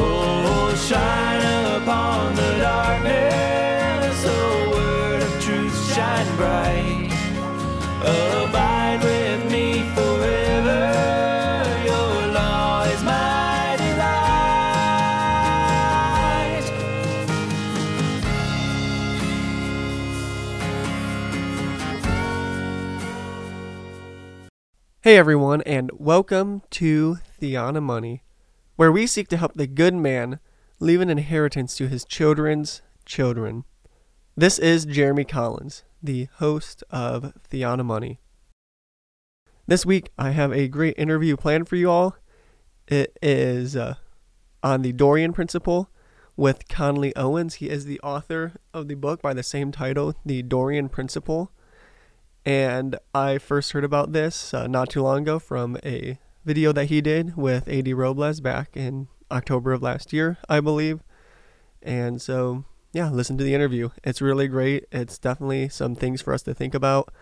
Oh, shine upon the darkness. Word of truth, shine bright. Abide with me forever. Your law is my. Hey everyone, and welcome to Theana Money, where we seek to help the good man leave an inheritance to his children's children. This is Jeremy Collins, the host of Theana Money. This week, I have a great interview planned for you all. It is uh, on the Dorean Principle with Conley Owens. He is the author of the book by the same title, The Dorean Principle. And I first heard about this uh, not too long ago from a video that he did with AD Robles back in October of last year, I believe. And so, yeah, listen to the interview. It's really great. It's definitely some things for us to think about.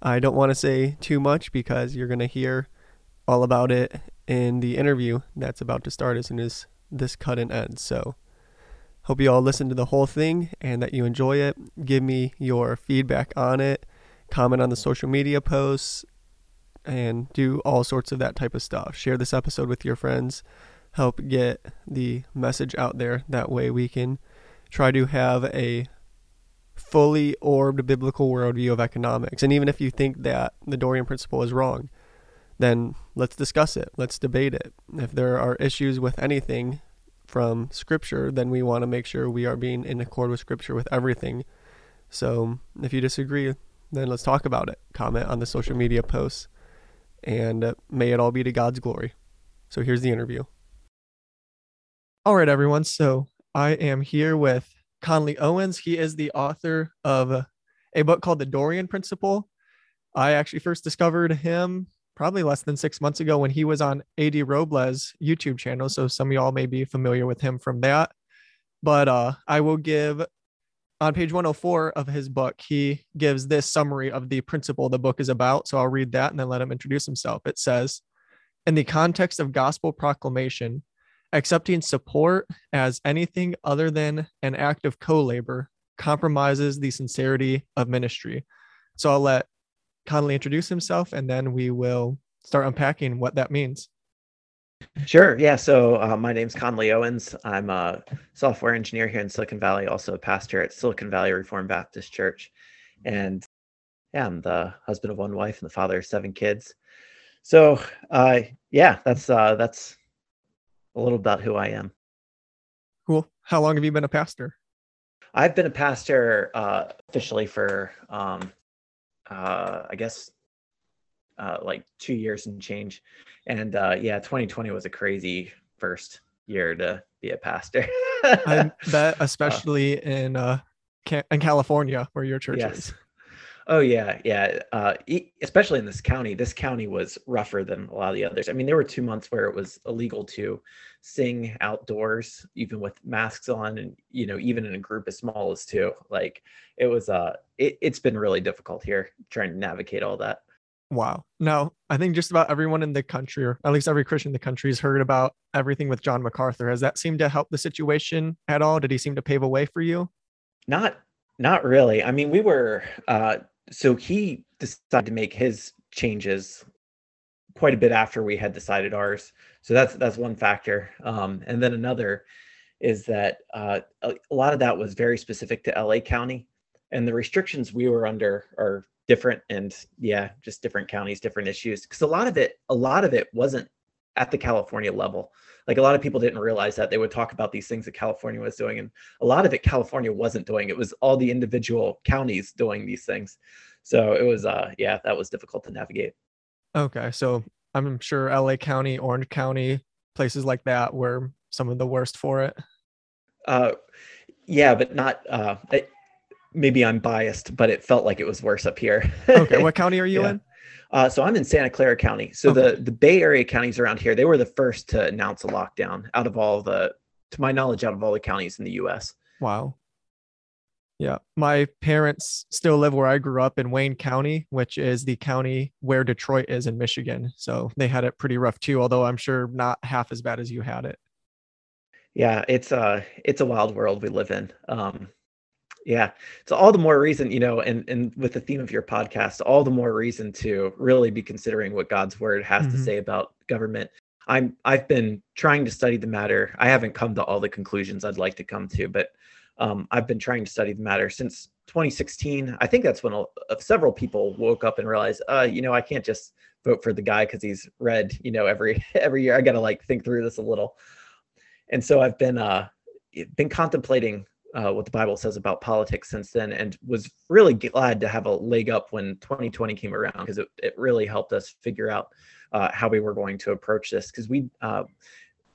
I don't want to say too much because you're going to hear all about it in the interview that's about to start as soon as this cut and ends. So, hope you all listen to the whole thing and that you enjoy it. Give me your feedback on it comment on the social media posts, and do all sorts of that type of stuff. Share this episode with your friends. Help get the message out there. That way we can try to have a fully orbed biblical worldview of economics. And even if you think that the Dorean principle is wrong, then let's discuss it. Let's debate it. If there are issues with anything from Scripture, then we want to make sure we are being in accord with Scripture with everything. So if you disagree, then let's talk about it. Comment on the social media posts, and uh, may it all be to God's glory. So here's the interview. All right, everyone. So I am here with Conley Owens. He is the author of a book called The Dorean Principle. I actually first discovered him probably less than six months ago when he was on AD Robles' YouTube channel. So some of y'all may be familiar with him from that. But uh, I will give on page 104 of his book, he gives this summary of the principle the book is about. So I'll read that and then let him introduce himself. It says, in the context of gospel proclamation, accepting support as anything other than an act of co labor compromises the sincerity of ministry. So I'll let Conley introduce himself and then we will start unpacking what that means. Sure. Yeah. So uh, my name's Conley Owens. I'm a software engineer here in Silicon Valley, also a pastor at Silicon Valley Reformed Baptist Church. And yeah, I'm the husband of one wife and the father of seven kids. So uh, yeah, that's uh, that's a little about who I am. Cool. How long have you been a pastor? I've been a pastor uh, officially for, um, uh, I guess, uh, like two years and change. And uh, yeah, 2020 was a crazy first year to be a pastor. I bet, especially in uh, in California, where your church Yes. is. Oh yeah, yeah. Uh, especially in this county, this county was rougher than a lot of the others. I mean, there were two months where it was illegal to sing outdoors, even with masks on, and you know, even in a group as small as two. Like it was, uh, it, it's been really difficult here trying to navigate all that. Wow. Now, I think just about everyone in the country, or at least every Christian in the country, has heard about everything with John MacArthur. Has that seemed to help the situation at all? Did he seem to pave a way for you? Not, not really. I mean, we were. Uh, so he decided to make his changes quite a bit after we had decided ours. So that's that's one factor. Um, and then another is that uh, a, a lot of that was very specific to LA County, and the restrictions we were under are different. And yeah, just different counties, different issues. Because a lot of it, a lot of it wasn't at the California level. Like a lot of people didn't realize that they would talk about these things that California was doing, and a lot of it California wasn't doing. It was all the individual counties doing these things. So it was, uh, yeah, that was difficult to navigate. Okay. So I'm sure LA County, Orange County, places like that were some of the worst for it. Uh, yeah, but not. Uh, it, maybe I'm biased, but it felt like it was worse up here. Okay. What county are you Yeah. in? Uh, so I'm in Santa Clara County. So Okay. the the Bay Area counties around here, they were the first to announce a lockdown out of all the, to my knowledge, out of all the counties in the U.S. Wow. Yeah. My parents still live where I grew up in Wayne County, which is the county where Detroit is in Michigan. So they had it pretty rough too, although I'm sure not half as bad as you had it. Yeah, it's a it's a wild world we live in. Um, yeah, so all the more reason, you know, and and with the theme of your podcast, all the more reason to really be considering what God's word has mm-hmm. to say about government. I'm I've been trying to study the matter. I haven't come to all the conclusions I'd like to come to, but um, I've been trying to study the matter since 2016. I think that's when a, several people woke up and realized, uh, you know, I can't just vote for the guy because he's red, you know, every every year. I got to like think through this a little. And so I've been uh been contemplating uh, what the Bible says about politics since then, and was really glad to have a leg up when 2020 came around because it, it really helped us figure out uh, how we were going to approach this. Because we uh,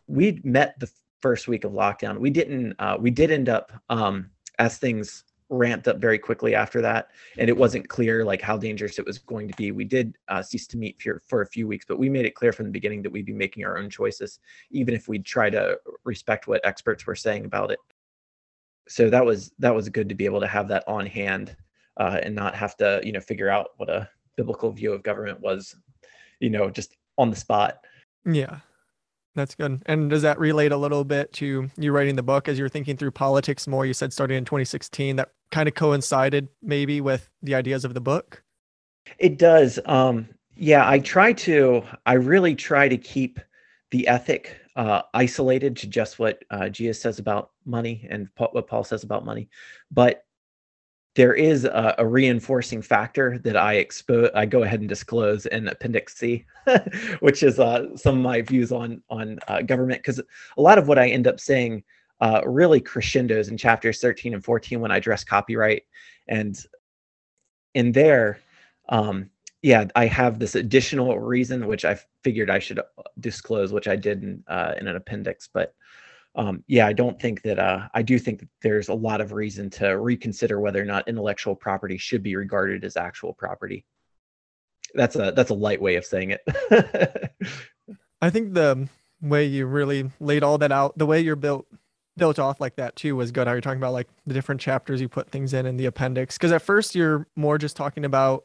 we met the first week of lockdown. We didn't. Uh, we did end up um, as things ramped up very quickly after that, and it wasn't clear like how dangerous it was going to be. We did uh, cease to meet for, for a few weeks, but we made it clear from the beginning that we'd be making our own choices, even if we'd try to respect what experts were saying about it so that was that was good to be able to have that on hand uh, and not have to you know figure out what a biblical view of government was you know just on the spot. Yeah that's good. And does that relate a little bit to you writing the book? As you're thinking through politics more you said starting in 2016 that kind of coincided maybe with the ideas of the book? It does. Um yeah i try to i really try to keep the ethic uh, isolated to just what uh, says about money and what Paul says about money, but there is a, a reinforcing factor that I expose. I go ahead and disclose in Appendix C, which is uh, some of my views on on uh, government. Because a lot of what I end up saying uh, really crescendos in chapters 13 and 14 when I address copyright, and in there, um, yeah, I have this additional reason which I figured I should uh, disclose, which I did in, uh, in an appendix. But um, yeah, I don't think that uh, I do think that there's a lot of reason to reconsider whether or not intellectual property should be regarded as actual property. That's a that's a light way of saying it. I think the way you really laid all that out, the way you're built built off like that too was good. How you're talking about like the different chapters you put things in in the appendix. Because at first you're more just talking about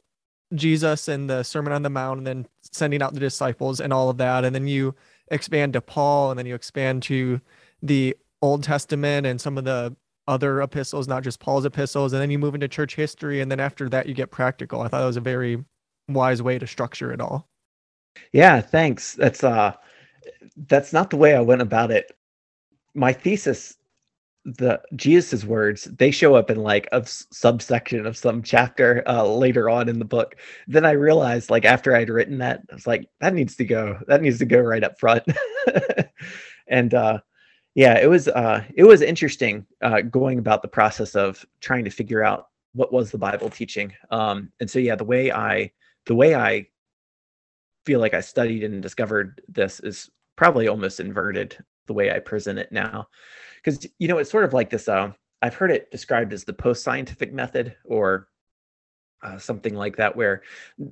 Jesus and the Sermon on the Mount and then sending out the disciples and all of that. And then you expand to Paul and then you expand to the Old Testament and some of the other epistles, not just Paul's epistles. And then you move into church history. And then after that, you get practical. I thought that was a very wise way to structure it all. Yeah, thanks. That's uh that's not the way I went about it. My thesis the Jesus's words they show up in like a subsection of some chapter uh, later on in the book. Then I realized, like after I'd written that, I was like, that needs to go. That needs to go right up front. and uh, yeah, it was uh, it was interesting uh, going about the process of trying to figure out what was the Bible teaching. Um, and so yeah, the way I the way I feel like I studied and discovered this is probably almost inverted the way I present it now because you know it's sort of like this. Uh, I've heard it described as the post-scientific method, or uh, something like that, where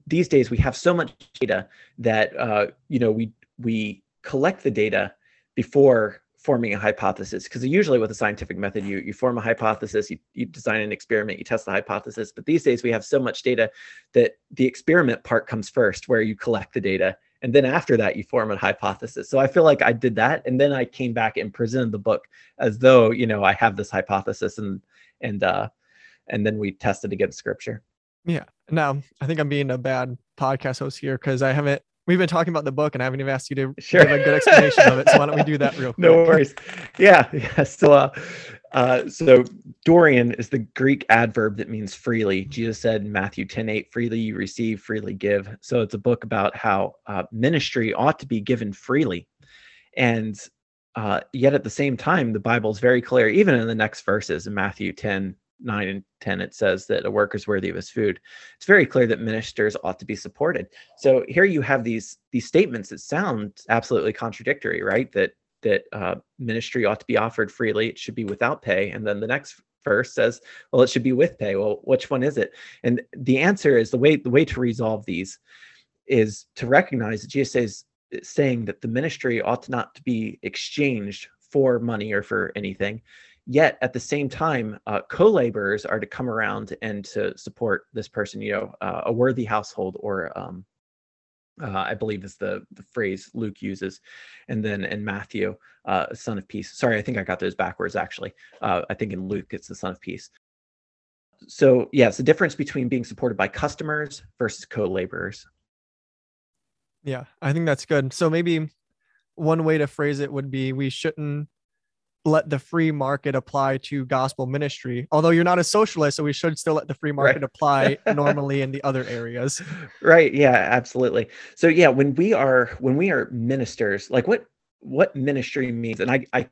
these days we have so much data that uh, you know we we collect the data before forming a hypothesis because usually with a scientific method you you form a hypothesis you, you design an experiment you test the hypothesis but these days we have so much data that the experiment part comes first where you collect the data and then after that you form a hypothesis. So i feel like i did that and then i came back and presented the book as though you know i have this hypothesis and and uh and then we tested against scripture. Yeah. Now i think i'm being a bad podcast host here because i haven't we've been talking about the book and i haven't even asked you to sure. give a good explanation of it so why don't we do that real quick no worries yeah yeah so uh uh, so dorean is the Greek adverb that means freely. Jesus said in Matthew 10 8, freely you receive, freely give. So it's a book about how uh, ministry ought to be given freely. And uh, yet at the same time, the Bible is very clear, even in the next verses in Matthew 10 9 and 10, it says that a worker is worthy of his food. It's very clear that ministers ought to be supported. So here you have these these statements that sound absolutely contradictory, right? That that uh, ministry ought to be offered freely. It should be without pay. And then the next verse says, well, it should be with pay. Well, which one is it? And the answer is the way the way to resolve these is to recognize that Jesus is saying that the ministry ought not to be exchanged for money or for anything. Yet at the same time, uh, co-laborers are to come around and to support this person, you know, uh, a worthy household or um, uh, I believe is the the phrase Luke uses, and then in Matthew, uh, son of peace. Sorry, I think I got those backwards. Actually, uh, I think in Luke it's the son of peace. So yeah, it's the difference between being supported by customers versus co-laborers. Yeah, I think that's good. So maybe one way to phrase it would be we shouldn't let the free market apply to gospel ministry. Although you're not a socialist, so we should still let the free market Right. apply normally in the other areas. Right. Yeah, absolutely. So yeah, when we are when we are ministers, like what what ministry means, and I I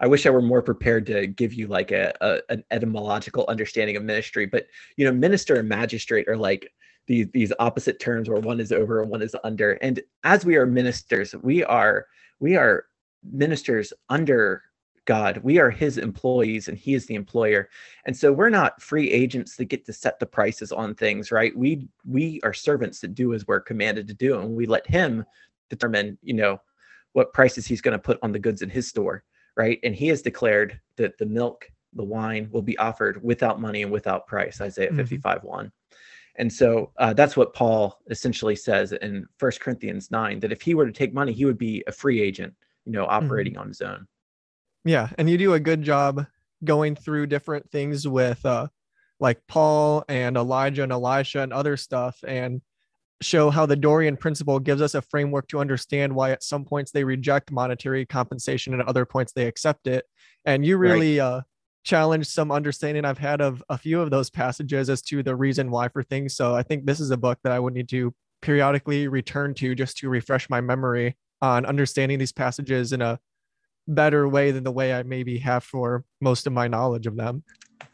I wish I were more prepared to give you like a, a an etymological understanding of ministry, but you know, minister and magistrate are like these these opposite terms where one is over and one is under. And as we are ministers, we are we are ministers under God. We are his employees and he is the employer. And so we're not free agents that get to set the prices on things, right? We we are servants that do as we're commanded to do and we let him determine, you know, what prices he's going to put on the goods in his store, right? And he has declared that the milk, the wine will be offered without money and without price, Isaiah Mhm. 55 1. And so uh, that's what Paul essentially says in First Corinthians 9 that if he were to take money, he would be a free agent, you know, operating on his own. Yeah, and you do a good job going through different things with uh like Paul and Elijah and Elisha and other stuff and show how the Dorean principle gives us a framework to understand why at some points they reject monetary compensation and at other points they accept it. And you Right. really uh challenged some understanding I've had of a few of those passages as to the reason why for things. So I think this is a book that I would need to periodically return to just to refresh my memory on understanding these passages in a better way than the way I maybe have for most of my knowledge of them.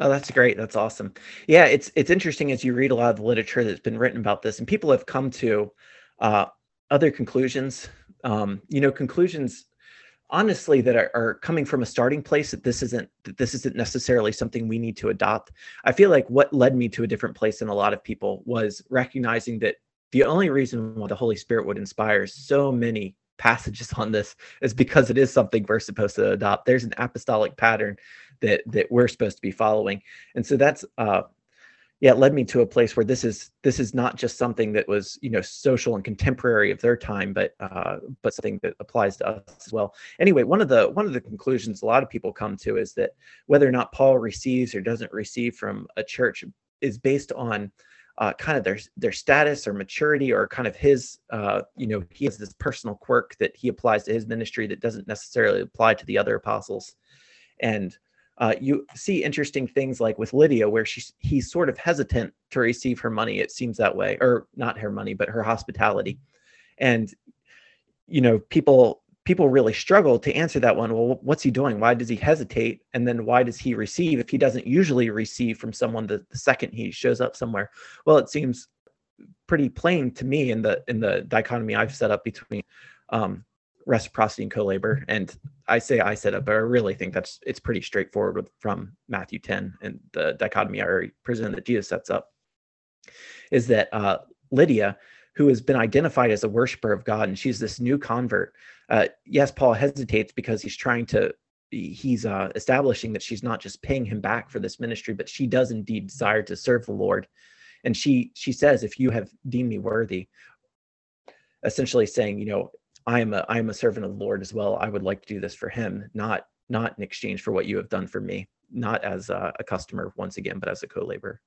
Oh, that's great. That's awesome. Yeah, it's it's interesting as you read a lot of the literature that's been written about this, and people have come to uh, other conclusions. Um, you know, conclusions honestly that are, are coming from a starting place that this isn't that this isn't necessarily something we need to adopt. I feel like what led me to a different place than a lot of people was recognizing that the only reason why the Holy Spirit would inspire so many passages on this is because it is something we're supposed to adopt. There's an apostolic pattern that that we're supposed to be following and so that's uh yeah it led me to a place where this is this is not just something that was you know social and contemporary of their time but uh but something that applies to us as well anyway one of the one of the conclusions a lot of people come to is that whether or not paul receives or doesn't receive from a church is based on uh, kind of their their status or maturity or kind of his uh, you know he has this personal quirk that he applies to his ministry that doesn't necessarily apply to the other apostles and uh, you see interesting things like with Lydia, where she's he's sort of hesitant to receive her money. It seems that way, or not her money, but her hospitality. And you know, people people really struggle to answer that one. Well, what's he doing? Why does he hesitate? And then why does he receive if he doesn't usually receive from someone the, the second he shows up somewhere? Well, it seems pretty plain to me in the in the dichotomy I've set up between um, reciprocity and co-labor and i say i set up but i really think that's it's pretty straightforward with, from matthew 10 and the dichotomy i already presented that jesus sets up is that uh, lydia who has been identified as a worshiper of god and she's this new convert uh, yes paul hesitates because he's trying to he's uh, establishing that she's not just paying him back for this ministry but she does indeed desire to serve the lord and she she says if you have deemed me worthy essentially saying you know I am a I am a servant of the Lord as well. I would like to do this for Him, not not in exchange for what you have done for me, not as a, a customer once again, but as a co-laborer.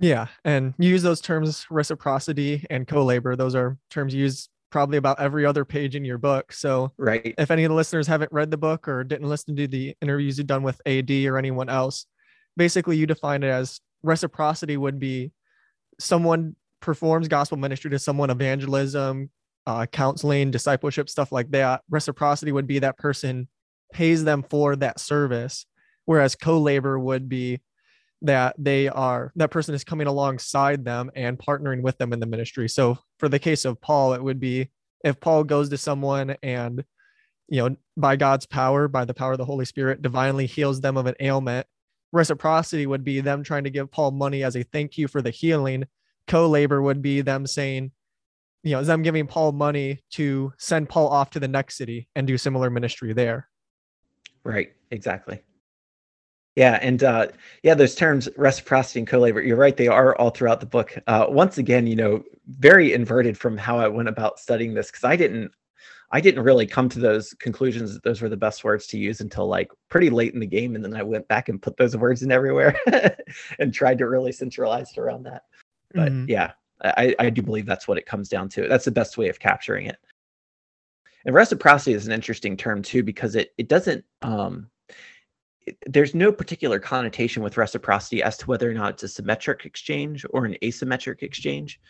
Yeah, and you use those terms reciprocity and co-labor. Those are terms used probably about every other page in your book. So Right. if any of the listeners haven't read the book or didn't listen to the interviews you've done with AD or anyone else, basically you define it as reciprocity would be someone performs gospel ministry to someone, evangelism, uh, counseling, discipleship, stuff like that. Reciprocity would be that person pays them for that service, whereas co-labor would be that they are that person is coming alongside them and partnering with them in the ministry. So for the case of Paul, it would be if Paul goes to someone and you know by God's power, by the power of the Holy Spirit, divinely heals them of an ailment. Reciprocity would be them trying to give Paul money as a thank you for the healing. Co-labor would be them saying, you know, them giving Paul money to send Paul off to the next city and do similar ministry there. Right. Exactly. Yeah, and uh, yeah, those terms reciprocity and co-labor. You're right; they are all throughout the book. Uh, once again, you know, very inverted from how I went about studying this because I didn't, I didn't really come to those conclusions that those were the best words to use until like pretty late in the game, and then I went back and put those words in everywhere and tried to really centralize it around that. But Mhm. yeah, I, I do believe that's what it comes down to. That's the best way of capturing it. And reciprocity is an interesting term too because it it doesn't um, there's no particular connotation with reciprocity as to whether or not it's a symmetric exchange or an asymmetric exchange.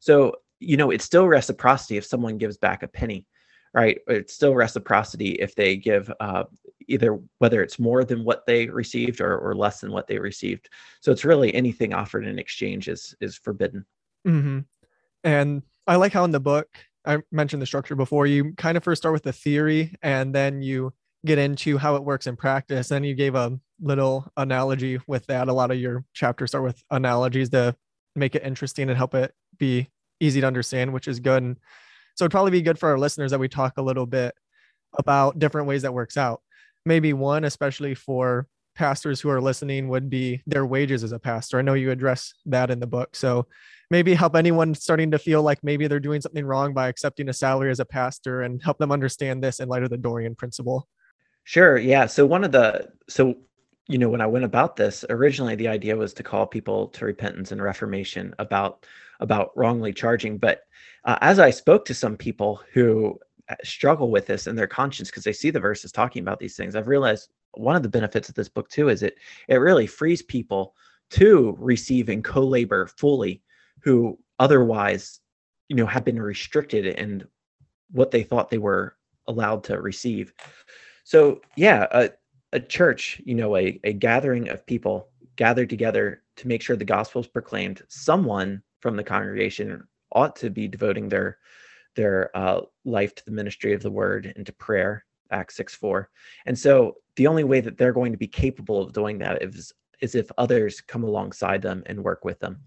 So, you know, it's still reciprocity if someone gives back a penny, right? It's still reciprocity if they give uh, either whether it's more than what they received or, or less than what they received. So it's really anything offered in exchange is is forbidden. hmm And I like how in the book, I mentioned the structure before, you kind of first start with the theory and then you get into how it works in practice. Then you gave a little analogy with that. A lot of your chapters start with analogies to make it interesting and help it be easy to understand, which is good. And so it'd probably be good for our listeners that we talk a little bit about different ways that works out. Maybe one, especially for pastors who are listening, would be their wages as a pastor. I know you address that in the book. So maybe help anyone starting to feel like maybe they're doing something wrong by accepting a salary as a pastor and help them understand this in light of the Dorean principle. Sure. Yeah. So one of the so you know when I went about this originally, the idea was to call people to repentance and reformation about about wrongly charging. But uh, as I spoke to some people who uh, struggle with this in their conscience because they see the verses talking about these things, I've realized one of the benefits of this book too is it it really frees people to receive and co-labor fully who otherwise you know have been restricted in what they thought they were allowed to receive so yeah, a, a church, you know, a, a gathering of people gathered together to make sure the gospel is proclaimed. Someone from the congregation ought to be devoting their their uh, life to the ministry of the word and to prayer. Acts six four. And so the only way that they're going to be capable of doing that is is if others come alongside them and work with them.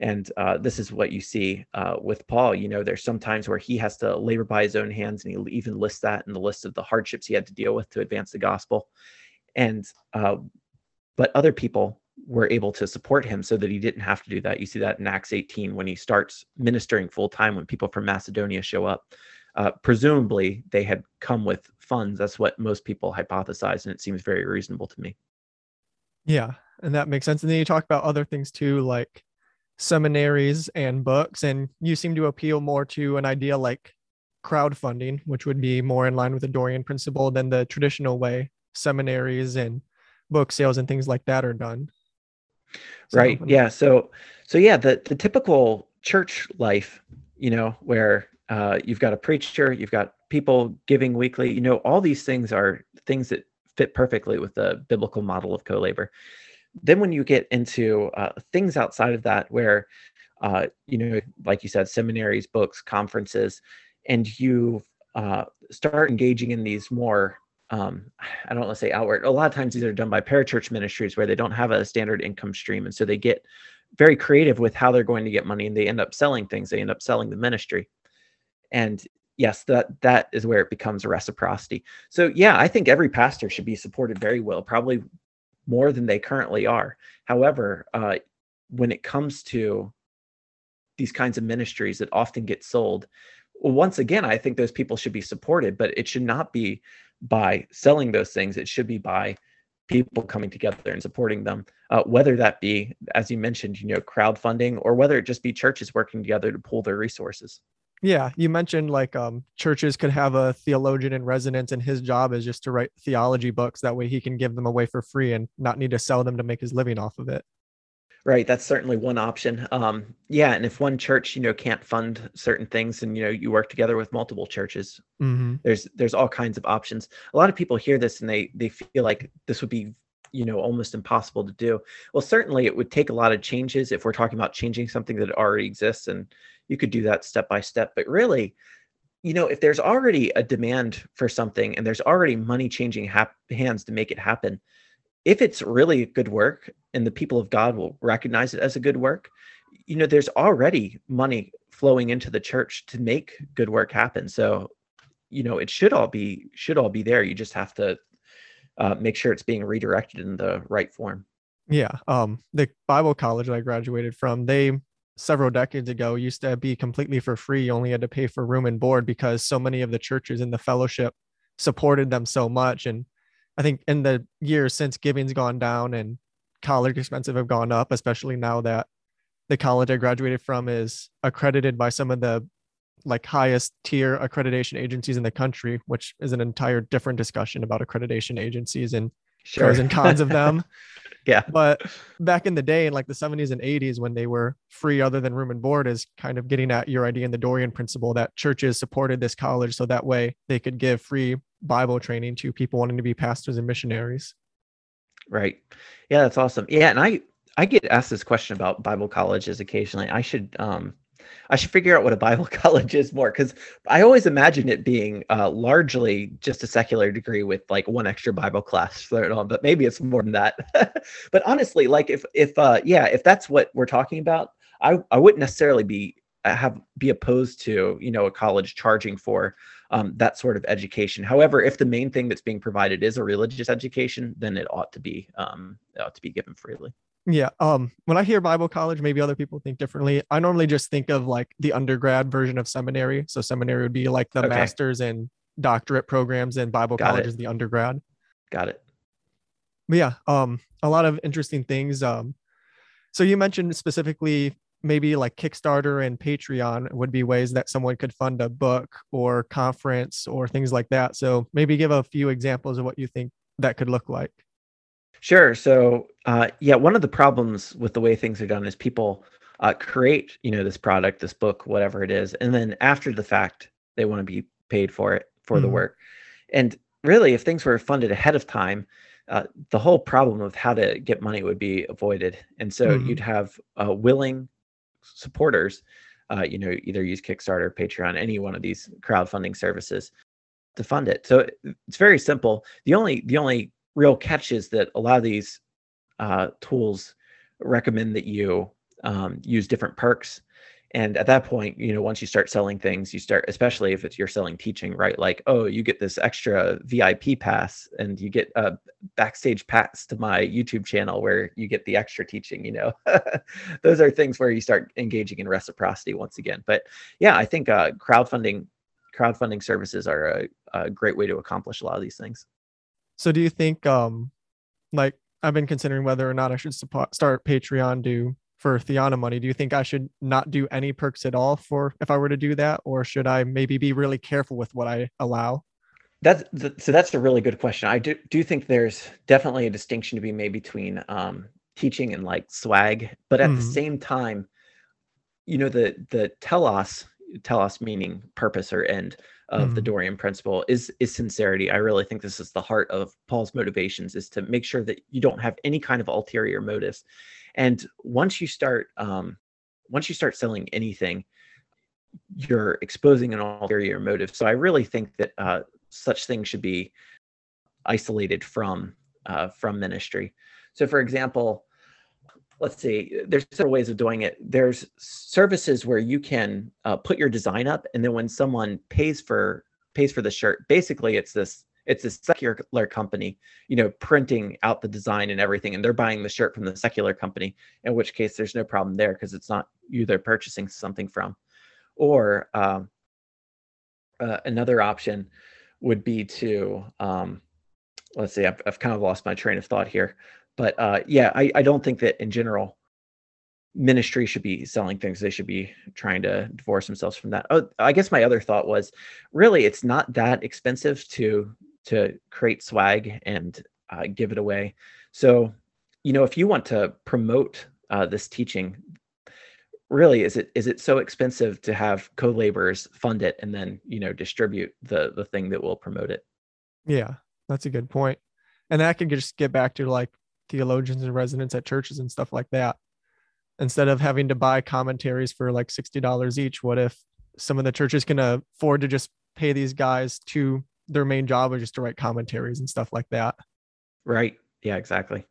And uh, this is what you see uh, with Paul. You know, there's some times where he has to labor by his own hands, and he even lists that in the list of the hardships he had to deal with to advance the gospel. And uh, but other people were able to support him so that he didn't have to do that. You see that in Acts 18 when he starts ministering full time. When people from Macedonia show up, uh, presumably they had come with funds. That's what most people hypothesize, and it seems very reasonable to me. Yeah, and that makes sense. And then you talk about other things too, like seminaries and books, and you seem to appeal more to an idea like crowdfunding, which would be more in line with the Dorean principle than the traditional way seminaries and book sales and things like that are done. So- right. yeah. So so yeah the the typical church life you know where uh you've got a preacher you've got people giving weekly you know all these things are things that fit perfectly with the biblical model of co-labor then when you get into uh, things outside of that where uh you know like you said seminaries books conferences and you uh start engaging in these more um, I don't want to say outward. A lot of times these are done by parachurch ministries where they don't have a standard income stream. And so they get very creative with how they're going to get money and they end up selling things. They end up selling the ministry. And yes, that that is where it becomes a reciprocity. So yeah, I think every pastor should be supported very well, probably more than they currently are. However, uh, when it comes to these kinds of ministries that often get sold, once again, I think those people should be supported, but it should not be by selling those things. It should be by people coming together and supporting them, uh, whether that be, as you mentioned, you know, crowdfunding, or whether it just be churches working together to pool their resources. Yeah, you mentioned like um churches could have a theologian in residence and his job is just to write theology books that way he can give them away for free and not need to sell them to make his living off of it. Right, that's certainly one option. Um, yeah, and if one church, you know, can't fund certain things, and you know, you work together with multiple churches, Mhm. there's there's all kinds of options. A lot of people hear this and they they feel like this would be, you know, almost impossible to do. Well, certainly it would take a lot of changes if we're talking about changing something that already exists, and you could do that step by step. But really, you know, if there's already a demand for something and there's already money changing hands to make it happen, if it's really good work and the people of God will recognize it as a good work, you know, there's already money flowing into the church to make good work happen. So, you know, it should all be should all be there. You just have to uh, make sure it's being redirected in the right form. Yeah. Um, the Bible college I graduated from, they several decades ago used to be completely for free. You only had to pay for room and board because so many of the churches in the fellowship supported them so much. And I think in the years since giving's gone down and college expenses have gone up, especially now that the college I graduated from is accredited by some of the like highest tier accreditation agencies in the country, which is an entire different discussion about accreditation agencies and sure. pros and cons of them. yeah. But back in the day, in like the 70s and 80s, when they were free other than room and board, is kind of getting at your idea in the Dorean principle that churches supported this college so that way they could give free Bible training to people wanting to be pastors and missionaries. Right. Yeah, that's awesome. Yeah, and I I get asked this question about Bible colleges occasionally. I should um I should figure out what a Bible college is more because I always imagine it being uh, largely just a secular degree with like one extra Bible class thrown on, but maybe it's more than that. but honestly, like if if uh, yeah, if that's what we're talking about, I I wouldn't necessarily be uh, have be opposed to you know a college charging for um, that sort of education. However, if the main thing that's being provided is a religious education, then it ought to be um, ought to be given freely. Yeah. Um, when I hear Bible college, maybe other people think differently. I normally just think of like the undergrad version of seminary. So seminary would be like the okay. master's and doctorate programs, and Bible Got college it. is the undergrad. Got it. But yeah, um, a lot of interesting things. Um, so you mentioned specifically maybe like Kickstarter and Patreon would be ways that someone could fund a book or conference or things like that. So maybe give a few examples of what you think that could look like. Sure. So, uh, yeah, one of the problems with the way things are done is people uh, create, you know, this product, this book, whatever it is, and then after the fact, they want to be paid for it for mm-hmm. the work. And really, if things were funded ahead of time, uh, the whole problem of how to get money would be avoided. And so mm-hmm. you'd have uh, willing supporters, uh, you know, either use Kickstarter, Patreon, any one of these crowdfunding services to fund it. So it's very simple. The only the only real catches that a lot of these uh, tools recommend that you um, use different perks. And at that point you know once you start selling things you start especially if it's you're selling teaching right? Like oh you get this extra vip pass and you get a backstage pass to my youtube channel where you get the extra teaching you know? Those are things where you start engaging in reciprocity once again. But yeah i think uh, crowdfunding crowdfunding services are a, a great way to accomplish a lot of these things so do you think um like I've been considering whether or not I should support, start Patreon do for Theana money. Do you think I should not do any perks at all for if I were to do that, or should I maybe be really careful with what I allow? That's so. That's a really good question. I do do think there's definitely a distinction to be made between um, teaching and like swag, but at mm-hmm. the same time, you know the the telos telos meaning purpose or end of mm. the mm-hmm. Dorean principle is is sincerity. I really think this is the heart of Paul's motivations is to make sure that you don't have any kind of ulterior motives. And once you start um, once you start selling anything, you're exposing an ulterior motive. So I really think that uh, such things should be isolated from uh, from ministry. So, for example, let's see there's several ways of doing it. There's services where you can uh, put your design up and then when someone pays for pays for the shirt basically it's this it's a secular company you know printing out the design and everything and they're buying the shirt from the secular company in which case there's no problem there because it's not you they're purchasing something from. Or um, uh, another option would be to um, let's see I've, I've kind of lost my train of thought here but uh, yeah, I, I don't think that in general ministry should be selling things. They should be trying to divorce themselves from that. Oh, I guess my other thought was really it's not that expensive to to create swag and uh, give it away. So, you know, if you want to promote uh, this teaching, really is it is it so expensive to have co-laborers fund it and then you know distribute the the thing that will promote it? Yeah, that's a good point. And that can just get back to like theologians and residence at churches and stuff like that. Instead of having to buy commentaries for like $60 each, what if some of the churches can afford to just pay these guys to their main job or just to write commentaries and stuff like that? Right. Yeah, exactly.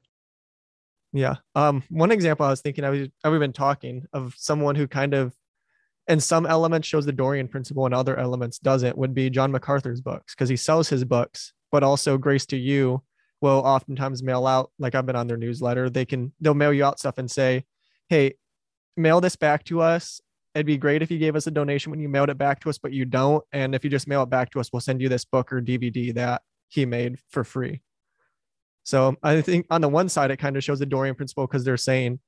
Yeah. Um, one example I was thinking, I was, I've been talking of someone who kind of, in some elements shows the Dorean principle and other elements doesn't, would be John MacArthur's books because he sells his books, but also Grace to You will oftentimes mail out like I've been on their newsletter. They can they'll mail you out stuff and say, "Hey, mail this back to us. It'd be great if you gave us a donation when you mailed it back to us, but you don't. And if you just mail it back to us, we'll send you this book or DVD that he made for free." So I think on the one side, it kind of shows the dorean principle because they're saying,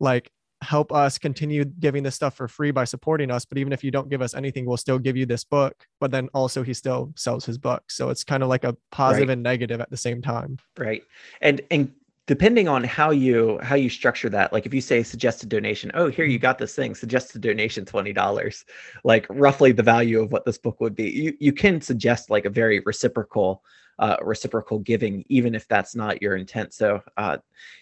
like, help us continue giving this stuff for free by supporting us. But even if you don't give us anything, we'll still give you this book. But then also he still sells his book. So it's kind of like a positive Right. and negative at the same time. right and and depending on how you how you structure that like if you say suggested donation oh here you mm-hmm. got this thing suggested donation $20 like roughly the value of what this book would be you you can suggest like a very reciprocal uh reciprocal giving even if that's not your intent so uh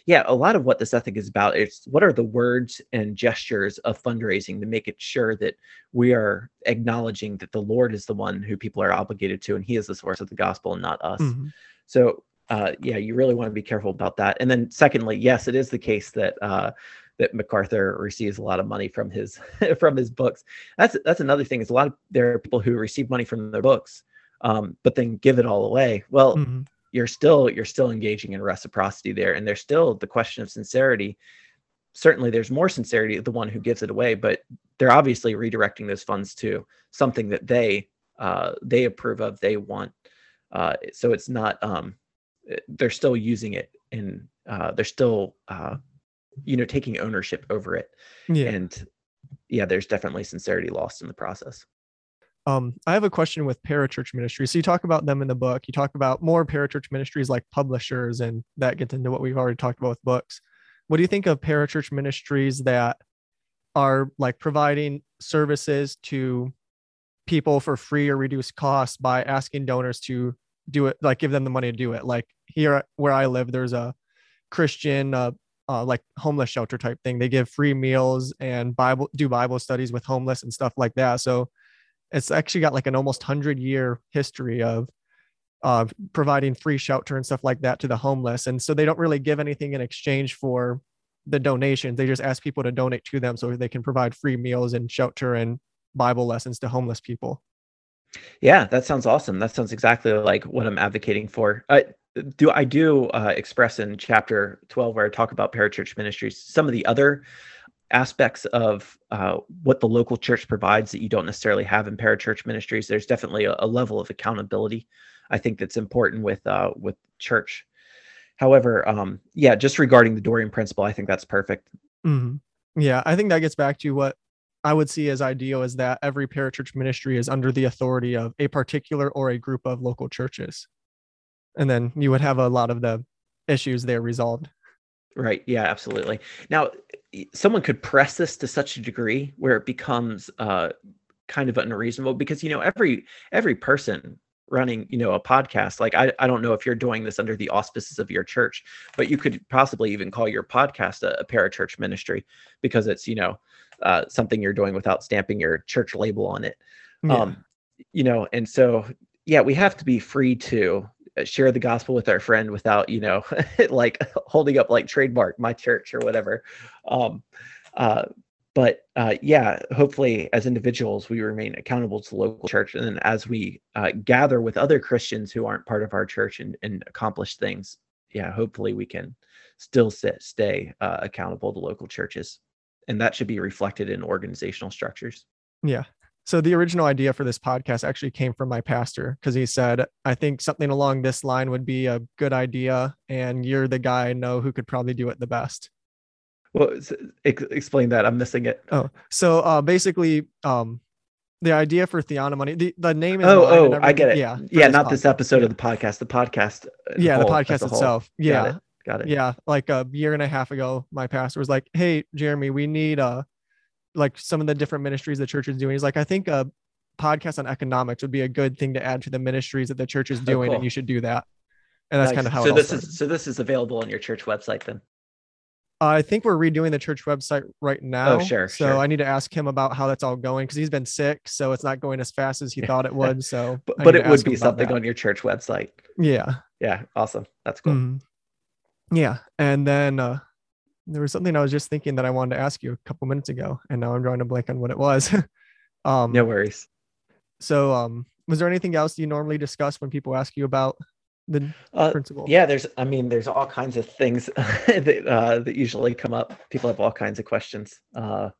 yeah a lot of what this ethic is about is what are the words and gestures of fundraising to make it sure that we are acknowledging that the lord is the one who people are obligated to and he is the source of the gospel and not us Mhm. so uh, yeah, you really want to be careful about that. And then secondly, yes, it is the case that uh, that MacArthur receives a lot of money from his from his books. That's that's another thing. Is a lot of there are people who receive money from their books, um, but then give it all away. Well, Mhm. you're still you're still engaging in reciprocity there, and there's still the question of sincerity. Certainly, there's more sincerity of the one who gives it away, but they're obviously redirecting those funds to something that they uh, they approve of, they want. Uh, so it's not um, they're still using it and uh, they're still uh, you know taking ownership over it Yeah. and yeah there's definitely sincerity lost in the process Um, I have a question with parachurch ministries. So you talk about them in the book. You talk about more parachurch ministries like publishers, and that gets into what we've already talked about with books. What do you think of parachurch ministries that are like providing services to people for free or reduced costs by asking donors to do it, like give them the money to do it? Like here where I live, there's a Christian uh, uh, like homeless shelter type thing. They give free meals and Bible do Bible studies with homeless and stuff like that. So it's actually got like an almost 100 year history of uh, providing free shelter and stuff like that to the homeless. And so they don't really give anything in exchange for the donations. They just ask people to donate to them so they can provide free meals and shelter and bible lessons to homeless people. Yeah that sounds awesome. That sounds exactly like what i'm advocating for. Uh, do i do uh, express in chapter 12 where i talk about parachurch ministries some of the other aspects of uh, what the local church provides that you don't necessarily have in parachurch ministries there's definitely a, a level of accountability i think that's important with uh, with church however um, yeah just regarding the dorean principle i think that's perfect Mhm. yeah i think that gets back to what i would see as ideal is that every parachurch ministry is under the authority of a particular or a group of local churches and then you would have a lot of the issues there resolved Right. Yeah, absolutely. Now, someone could press this to such a degree where it becomes uh, kind of unreasonable because you know every every person running you know a podcast like I, I don't know if you're doing this under the auspices of your church but you could possibly even call your podcast a, a parachurch ministry because it's you know uh, something you're doing without stamping your church label on it Yeah. um you know and so yeah we have to be free to share the gospel with our friend without you know like holding up like trademark my church or whatever. Um uh but uh yeah hopefully as individuals we remain accountable to the local church. And then as we uh, gather with other christians who aren't part of our church and, and accomplish things yeah hopefully we can still sit, stay uh, accountable to local churches. And that should be reflected in organizational structures. Yeah. So the original idea for this podcast actually came from my pastor because he said, I think something along this line would be a good idea. And you're the guy I know who could probably do it the best. well ex- explain that i'm missing it Oh, so uh, basically, um, the idea for Theana Money, the, the name is. Oh, oh, I get it. Yeah. Yeah, not this podcast. episode Yeah. of the podcast. The podcast. Yeah, the whole, as podcast a itself. Got Yeah. it. Got it. Yeah. Like a year and a half ago, my pastor was like, Hey, Jeremy, we need uh like some of the different ministries the church is doing. He's like, I think a podcast on economics would be a good thing to add to the ministries that the church is doing, cool. and you should do that. And that's Nice. kind of how So it this started. is so this is available on your church website then. I think we're redoing the church website right now. Oh, sure, So sure. I need to ask him about how that's all going because he's been sick, so it's not going as fast as he thought it would. So, But, but it would be something that. on your church website. Yeah. Yeah, awesome. That's cool. Mhm. Yeah. And then uh, there was something I was just thinking that I wanted to ask you a couple minutes ago, and now I'm drawing a blank on what it was. um, No worries. So, um, was there anything else you normally discuss when people ask you about the Uh, principle? yeah, there's. I mean, there's all kinds of things that uh, that usually come up. People have all kinds of questions. Uh,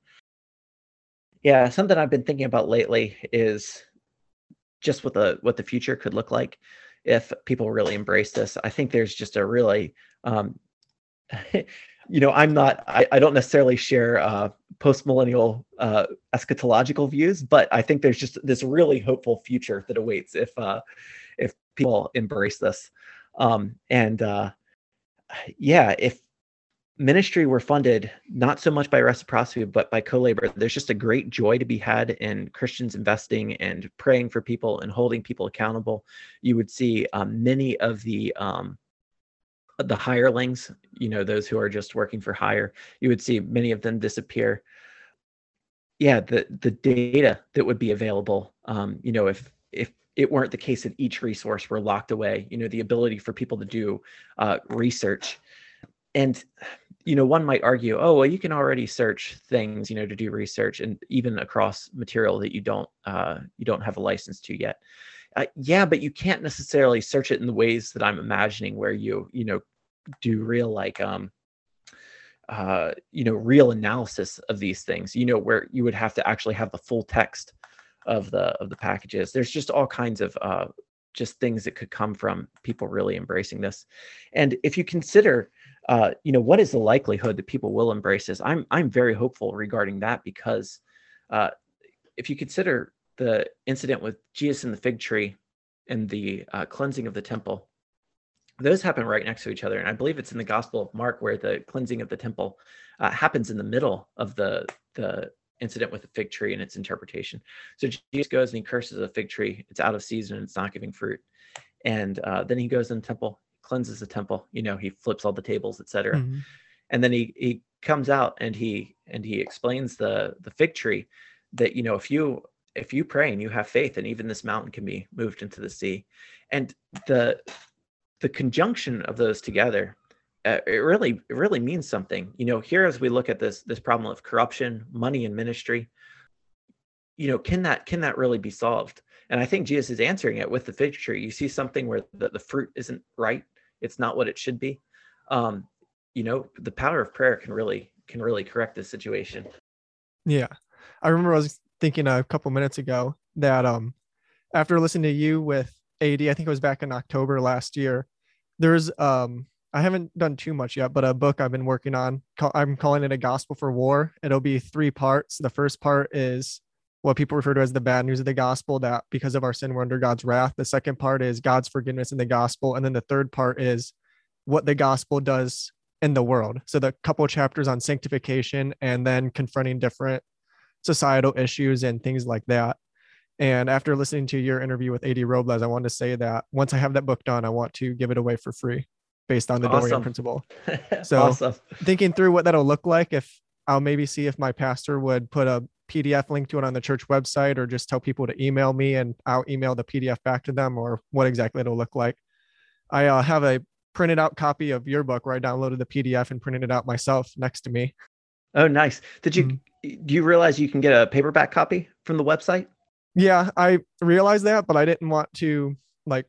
yeah, something I've been thinking about lately is just what the what the future could look like if people really embrace this. I think there's just a really, um, you know, I'm not. I, I don't necessarily share uh, post millennial uh, eschatological views, but I think there's just this really hopeful future that awaits if uh, if people embrace this. Um, and uh, yeah, if ministry were funded not so much by reciprocity but by co-labor there's just a great joy to be had in christians investing and praying for people and holding people accountable you would see um, many of the um, the hirelings you know those who are just working for hire you would see many of them disappear. Yeah the the data that would be available um, you know if if it weren't the case that each resource were locked away you know the ability for people to do uh, research. And you know one might argue oh well you can already search things you know to do research and even across material that you don't uh, you don't have a license to yet. Uh, yeah but you can't necessarily search it in the ways that i'm imagining where you you know do real like um uh you know real analysis of these things you know where you would have to actually have the full text of the of the packages there's just all kinds of uh just things that could come from people really embracing this and if you consider uh, you know, what is the likelihood that people will embrace this? I'm I'm very hopeful regarding that because uh, if you consider the incident with Jesus and the fig tree and the uh, cleansing of the temple, those happen right next to each other, and I believe it's in the Gospel of Mark where the cleansing of the temple uh, happens in the middle of the the incident with the fig tree and its interpretation. So Jesus goes and he curses a fig tree; it's out of season and it's not giving fruit. And uh, then he goes in the temple cleanses the temple you know he flips all the tables etc Mhm. and then he he comes out and he and he explains the the fig tree that you know if you if you pray and you have faith and even this mountain can be moved into the sea and the the conjunction of those together uh, it really it really means something. You know here as we look at this this problem of corruption money and ministry you know can that can that really be solved? And i think jesus is answering it with the fig tree. You see something where the, the fruit isn't right. It's not what it should be. Um you know the power of prayer can really can really correct this situation. Yeah. I remember I was thinking a couple minutes ago that um after listening to you with AD, I think it was back in October last year, there's um I haven't done too much yet, but a book I've been working on. I'm calling it a gospel for war. It'll be three parts. The first part is what people refer to as the bad news of the gospel that because of our sin we're under God's wrath. The second part is God's forgiveness in the gospel, and then the third part is what the gospel does in the world. So the couple chapters on sanctification and then confronting different societal issues and things like that. And after listening to your interview with AD Robles, I wanted to say that once I have that book done, I want to give it away for free based on the Dorean principle. So- awesome Thinking through what that'll look like, if I'll maybe see if my pastor would put a PDF link to it on the church website or just tell people to email me and I'll email the PDF back to them or what exactly it'll look like. I uh, have a printed out copy of your book where I downloaded the PDF and printed it out myself next to me. oh nice did you Mhm. do you realize you can get a paperback copy from the website Yeah, I realized that, but I didn't want to like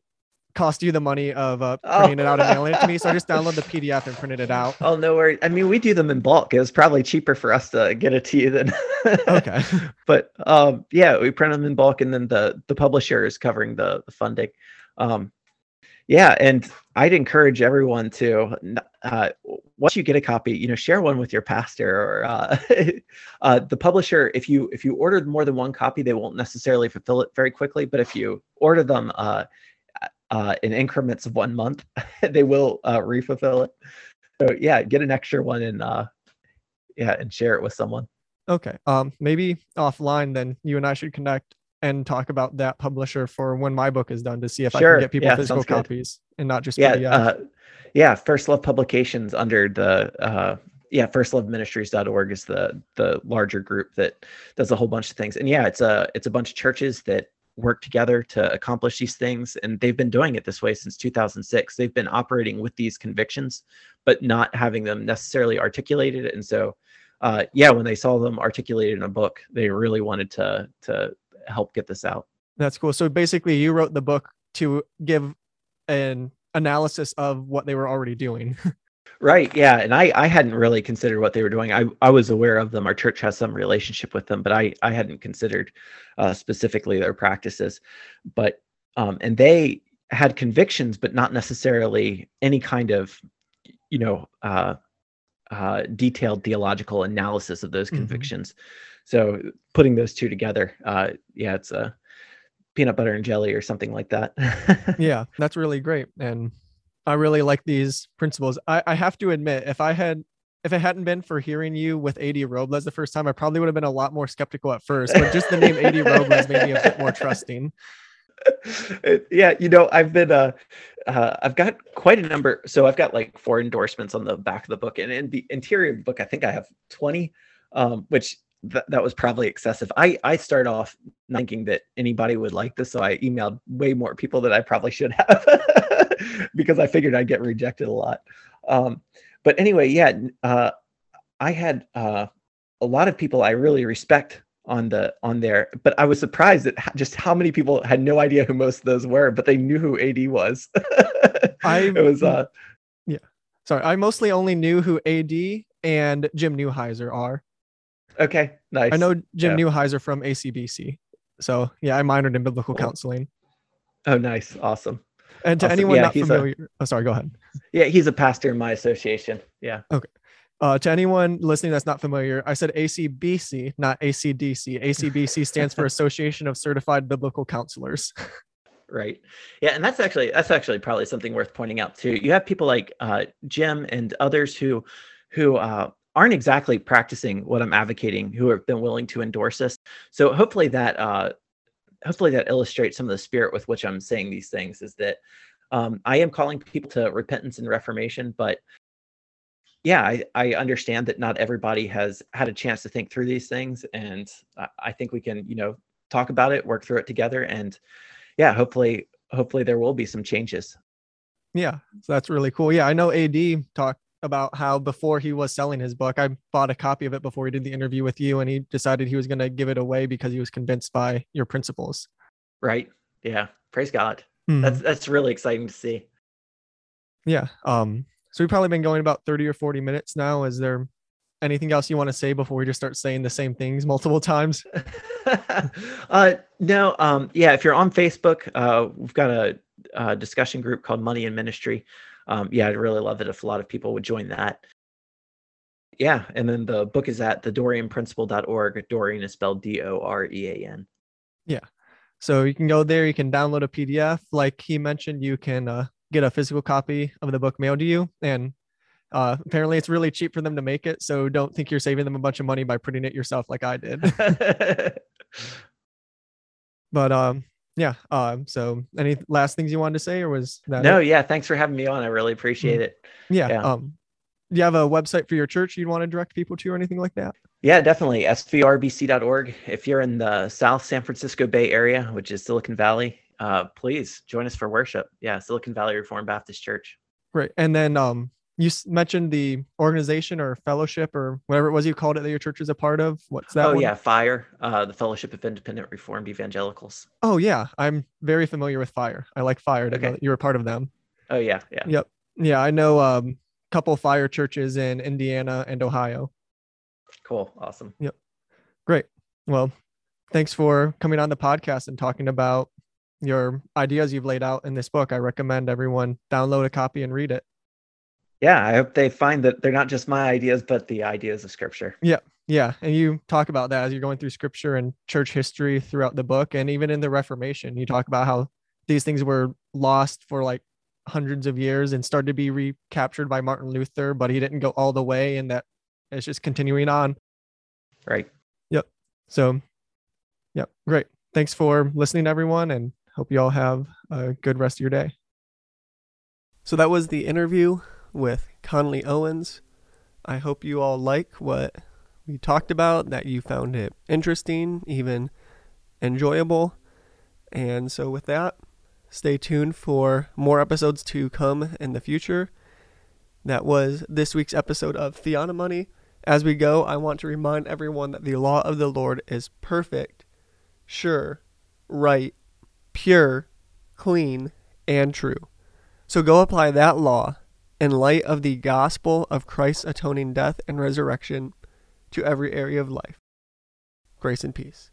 cost you the money of uh, Oh. printing it out and mailing it to me. So I just downloaded the PDF and printed it out. oh no worries i mean we do them in bulk it was probably cheaper for us to get it to you than Okay. but um yeah we print them in bulk and then the the publisher is covering the, the funding um yeah and i'd encourage everyone to uh once you get a copy you know share one with your pastor or uh, uh the publisher if you if you ordered more than one copy they won't necessarily fulfill it very quickly but if you order them uh uh in increments of one month they will uh refulfill it so yeah get an extra one and yeah and share it with someone Okay. Um, maybe offline, then you and I should connect and talk about that publisher for when my book is done to see if I can get people Yeah, physical copies and not just yeah uh, yeah first love publications under the uh yeah firstloveministries.org is the the larger group that does a whole bunch of things. And yeah it's a it's a bunch of churches that work together to accomplish these things. And they've been doing it this way since 2006 they've been operating with these convictions but not having them necessarily articulated. And so uh yeah when they saw them articulated in a book they really wanted to to help get this out That's cool. So basically, you wrote the book to give an analysis of what they were already doing. Right. Yeah. And I, I hadn't really considered what they were doing. I, I was aware of them. Our church has some relationship with them, but I, I hadn't considered uh, specifically their practices. But, um, and they had convictions, but not necessarily any kind of, you know, uh, uh, detailed theological analysis of those Mhm. convictions. So putting those two together, uh, yeah, it's a peanut butter and jelly or something like that. yeah, that's really great. And I really like these principles. I, I have to admit, if I had if it hadn't been for hearing you with AD Robles the first time, I probably would have been a lot more skeptical at first. But just the name AD Robles made me a bit more trusting. Yeah you know i've been uh, uh i've got quite a number so i've got like four endorsements on the back of the book and in the interior of the book i think i have 20 um which th- that was probably excessive. I i start off thinking that anybody would like this so i emailed way more people than i probably should have because i figured i'd get rejected a lot. Um but anyway yeah uh i had uh a lot of people i really respect on the on there but i was surprised at just how many people had no idea who most of those were but they knew who ad was. I- it was uh Sorry, I mostly only knew who AD and Jim Newheiser are. Okay nice I know Jim Yeah. Newheiser from ACBC. So yeah, I minored in biblical counseling. oh nice awesome And to Awesome. anyone Yeah, not he's a- familiar, oh sorry, go ahead. yeah he's a pastor in my association yeah Okay. Uh, to anyone listening that's not familiar, I said ACBC, not ACDC. ACBC stands for Association of Certified Biblical Counselors. right yeah and that's actually that's actually probably something worth pointing out too you have people like uh jim and others who who uh aren't exactly practicing what i'm advocating who have been willing to endorse this so hopefully that uh hopefully that illustrates some of the spirit with which i'm saying these things is that um i am calling people to repentance and reformation but yeah i i understand that not everybody has had a chance to think through these things and i, I think we can you know talk about it work through it together and yeah hopefully hopefully there will be some changes Yeah, so that's really cool. Yeah, I know AD talked about how before he was selling his book, I bought a copy of it before he did the interview with you, and he decided he was going to give it away because he was convinced by your principles. right yeah praise god Mhm. that's that's really exciting to see Yeah. Um, so we've probably been going about 30 or 40 minutes now. Is there anything else you want to say before we just start saying the same things multiple times? uh no um yeah if you're on facebook uh we've got a, uh discussion group called money and ministry um yeah i'd really love it if a lot of people would join that yeah and then the book is at the doreanprinciple.org dorean is spelled d-o-r-e-a-n Yeah. So you can go there, you can download a PDF. Like he mentioned, you can uh, get a physical copy of the book mailed to you. And uh, apparently it's really cheap for them to make it. So don't think you're saving them a bunch of money by printing it yourself like I did. but um, yeah. Um, so any last things you wanted to say or was that no it? yeah thanks for having me on i really appreciate it Yeah. yeah. Um, do you have a website for your church you'd want to direct people to or anything like that? Yeah, definitely. SVRBC.org. If you're in the South San Francisco Bay Area, which is Silicon Valley, uh, please join us for worship. Yeah, Silicon Valley Reformed Baptist Church. Great. And then um, you mentioned the organization or fellowship or whatever it was you called it that your church is a part of. What's that? oh, one? yeah, FIRE, uh, the Fellowship of Independent Reformed Evangelicals. Oh yeah, I'm very familiar with Fire. I like Fire. To know Okay. that you're a part of them. Oh, yeah, yeah. Yep. Yeah, I know um a couple Fire churches in Indiana and Ohio. Cool. Awesome. Yep. Great. Well, thanks for coming on the podcast and talking about your ideas you've laid out in this book. I recommend everyone download a copy and read it. Yeah, I hope they find that they're not just my ideas, but the ideas of Scripture. Yeah, Yeah. and you talk about that as you're going through scripture and church history throughout the book and even in the Reformation. You talk about how these things were lost for like hundreds of years and started to be recaptured by Martin Luther, but he didn't go all the way and that it's just continuing on. Right. Yep. So, yep. great. Thanks for listening, everyone, and hope you all have a good rest of your day. So, that was the interview with Conley Owens. I hope you all like what we talked about, that you found it interesting, even enjoyable. And so, with that, stay tuned for more episodes to come in the future. That was this week's episode of Theonomy. As we go, I want to remind everyone that the law of the Lord is perfect, sure, right, pure, clean, and true. So go apply that law in light of the gospel of Christ's atoning death and resurrection to every area of life. Grace and peace.